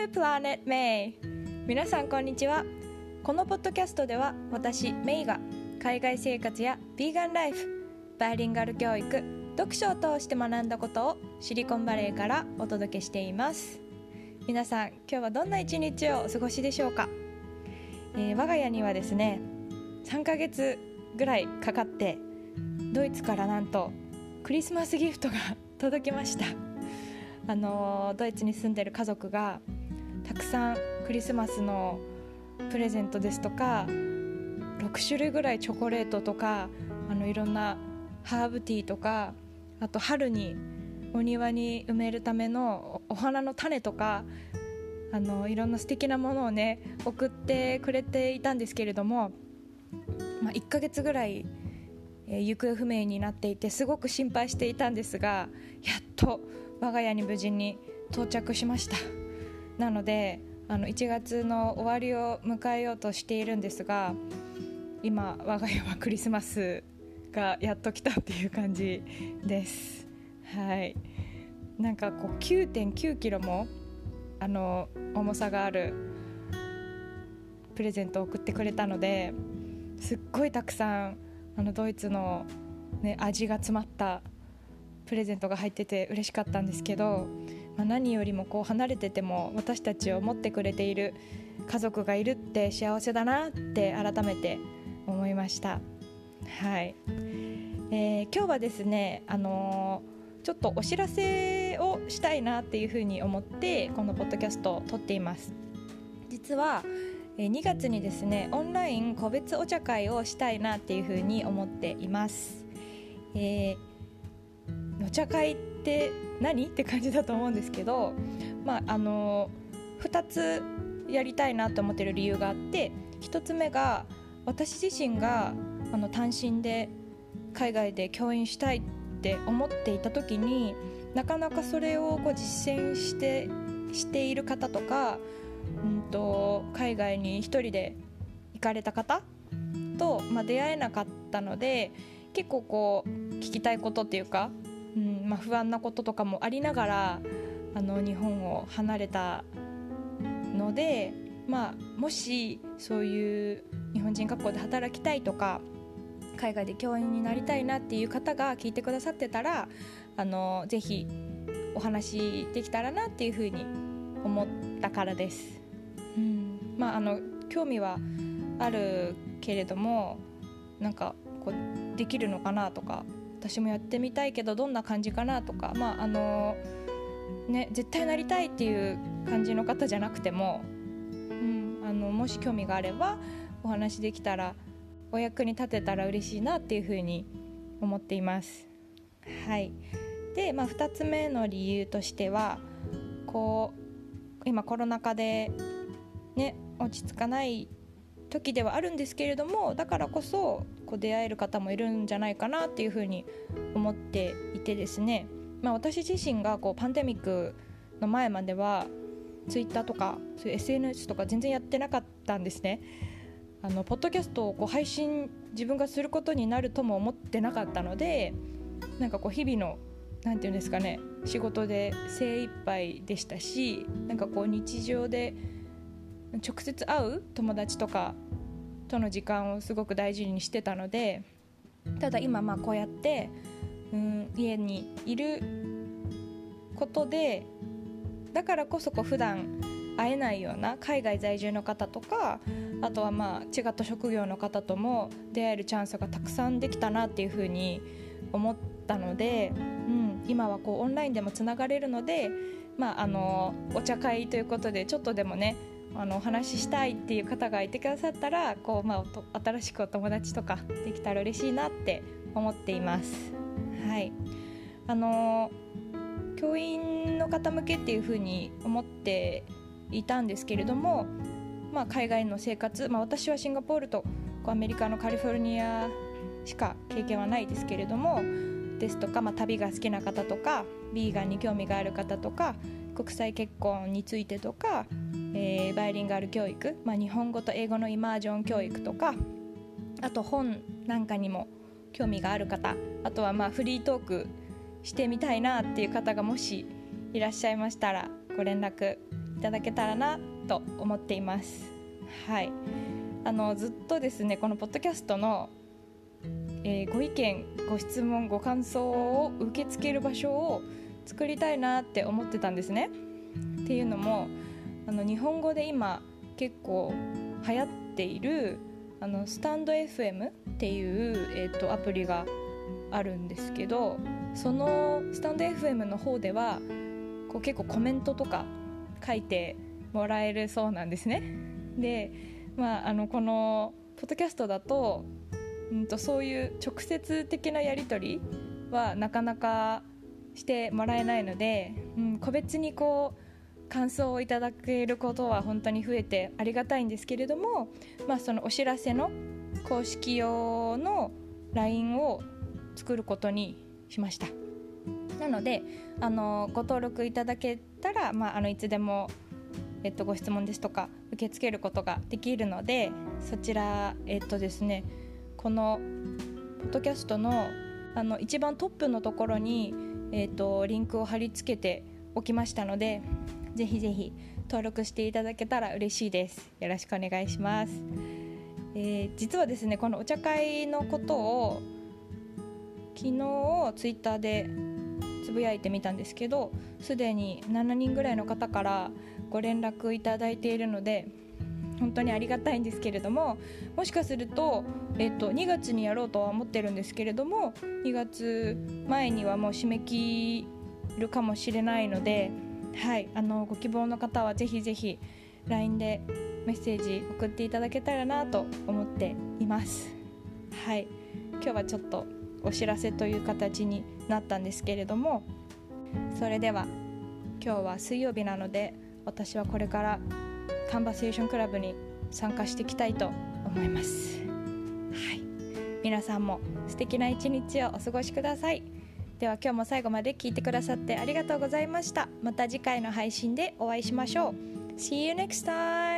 to Planet May 皆さんこんにちは。このポッドキャストでは私メイが海外生活やビーガンライフバイリンガル教育読書を通して学んだことをシリコンバレーからお届けしています。皆さん今日はどんな一日をお過ごしでしょうか、えー、我が家にはですね3ヶ月ぐらいかかってドイツからなんとクリスマスギフトが 届きました。あのドイツに住んでる家族がたくさんクリスマスのプレゼントですとか6種類ぐらいチョコレートとかあのいろんなハーブティーとかあと春にお庭に埋めるためのお花の種とかあのいろんな素敵なものをね送ってくれていたんですけれども、まあ、1ヶ月ぐらい、えー、行方不明になっていてすごく心配していたんですがやっと我が家に無事に到着しました。なのであの1月の終わりを迎えようとしているんですが今我が家はクリスマスがやっと来たっていう感じです。はい。なんかこう9 9キロもあの重さがあるプレゼントを送ってくれたのですっごいたくさんあのドイツの、ね、味が詰まったプレゼントが入ってて嬉しかったんですけど、まあ、何よりもこう離れてても私たちを持ってくれている家族がいるって幸せだなって改めて思いました。はい、えー、今日はですね、あのー、ちょっとお知らせをしたいなっていうふうに思ってこのポッドキャストを撮っています。実は2月にですねオンライン個別お茶会をしたいなっていうふうに思っています。えーお茶会っって何？って感じだと思うんですけど、まあ、あの2つやりたいなと思ってる理由があって1つ目が私自身があの単身で海外で教員したいって思っていた時になかなかそれをこう実践してしている方とか、うんと、海外に1人で行かれた方と、まあ、出会えなかったので結構こう聞きたいことっていうかうんまあ、不安なこととかもありながらあの日本を離れたので、まあ、もしそういう日本人学校で働きたいとか海外で教員になりたいなっていう方が聞いてくださってたらあのぜひお話できたらなっていうふうに思ったからです。うんまあ、あの興味はあるけれどもなんかこうできるのかなとか私もやってみたいけどどんな感じかなとかまああのね絶対なりたいっていう感じの方じゃなくても、うん、あのもし興味があればお話できたらお役に立てたら嬉しいなっていうふうに思っています。はいで、まあ、2つ目の理由としてはこう今コロナ禍で、ね、落ち着かない時ではあるんですけれどもだからこそこう出会える方もいるんじゃないかなっていうふうに思っていてですね、まあ、私自身がこうパンデミックの前まではツイッターとかそういう SNS とか全然やってなかったんですね。あのポッドキャストをこう配信自分がすることになるとも思ってなかったのでなんかこう日々の何て言うんですかね仕事で精一杯でしたしなんかこう日常で直接会う友達とかとの時間をすごく大事にしてたのでただ今まあこうやって、うん、家にいることでだからこそこう普段会えないような海外在住の方とかあとはまあ違った職業の方とも出会えるチャンスがたくさんできたなっていうふうに思ったので、うん、今はこうオンラインでもつながれるので、まあ、あのお茶会ということでちょっとでもねあのお話ししたいっていう方がいてくださったらこう、まあ、新しくお友達とかできたら嬉しいなって思っています。はいあの教員の方向けっていうふうに思っていたんですけれども、まあ、海外の生活、まあ、私はシンガポールとアメリカのカリフォルニアしか経験はないですけれどもですとか、まあ、旅が好きな方とかビーガンに興味がある方とか国際結婚についてとかえー、バイリンガル教育、まあ、日本語と英語のイマージョン教育とかあと本なんかにも興味がある方あとはまあフリートークしてみたいなっていう方がもしいらっしゃいましたらご連絡いただけたらなと思っています。はい。あのずっとですねこのポッドキャストの、えー、ご意見ご質問ご感想を受け付ける場所を作りたいなって思ってたんですねっていうのもあの日本語で今結構流行っているあのスタンド FM っていう、えーと、アプリがあるんですけどそのスタンド FM の方ではこう結構コメントとか書いてもらえるそうなんですね。で、まあ、あのこのポッドキャストだと,、うんとそういう直接的なやり取りはなかなかしてもらえないので、うん、個別にこう感想をいただけることは本当に増えてありがたいんですけれども、まあ、そのお知らせの公式用の LINE を作ることにしました。なのであのご登録いただけたら、まあ、あのいつでも、えっと、ご質問ですとか受け付けることができるのでそちらえっとですねこのポッドキャストのあの一番トップのところに、えっと、リンクを貼り付けておきましたのでぜひぜひ登録していただけたら嬉しいです。よろしくお願いします、えー、実はですねこのお茶会のことを昨日ツイッターでつぶやいてみたんですけどすでに7人ぐらいの方からご連絡いただいているので本当にありがたいんですけれどももしかすると,、えっと2月にやろうとは思ってるんですけれども2月前にはもう締め切るかもしれないのではいあのご希望の方はぜひぜひ LINE でメッセージ送っていただけたらなと思っています。はい今日はちょっとお知らせという形になったんですけれどもそれでは今日は水曜日なので私はこれからカンバセーションクラブに参加していきたいと思います。はい。皆さんも素敵な一日をお過ごしください。では今日も最後まで聞いてくださってありがとうございました。また次回の配信でお会いしましょう。See you next time!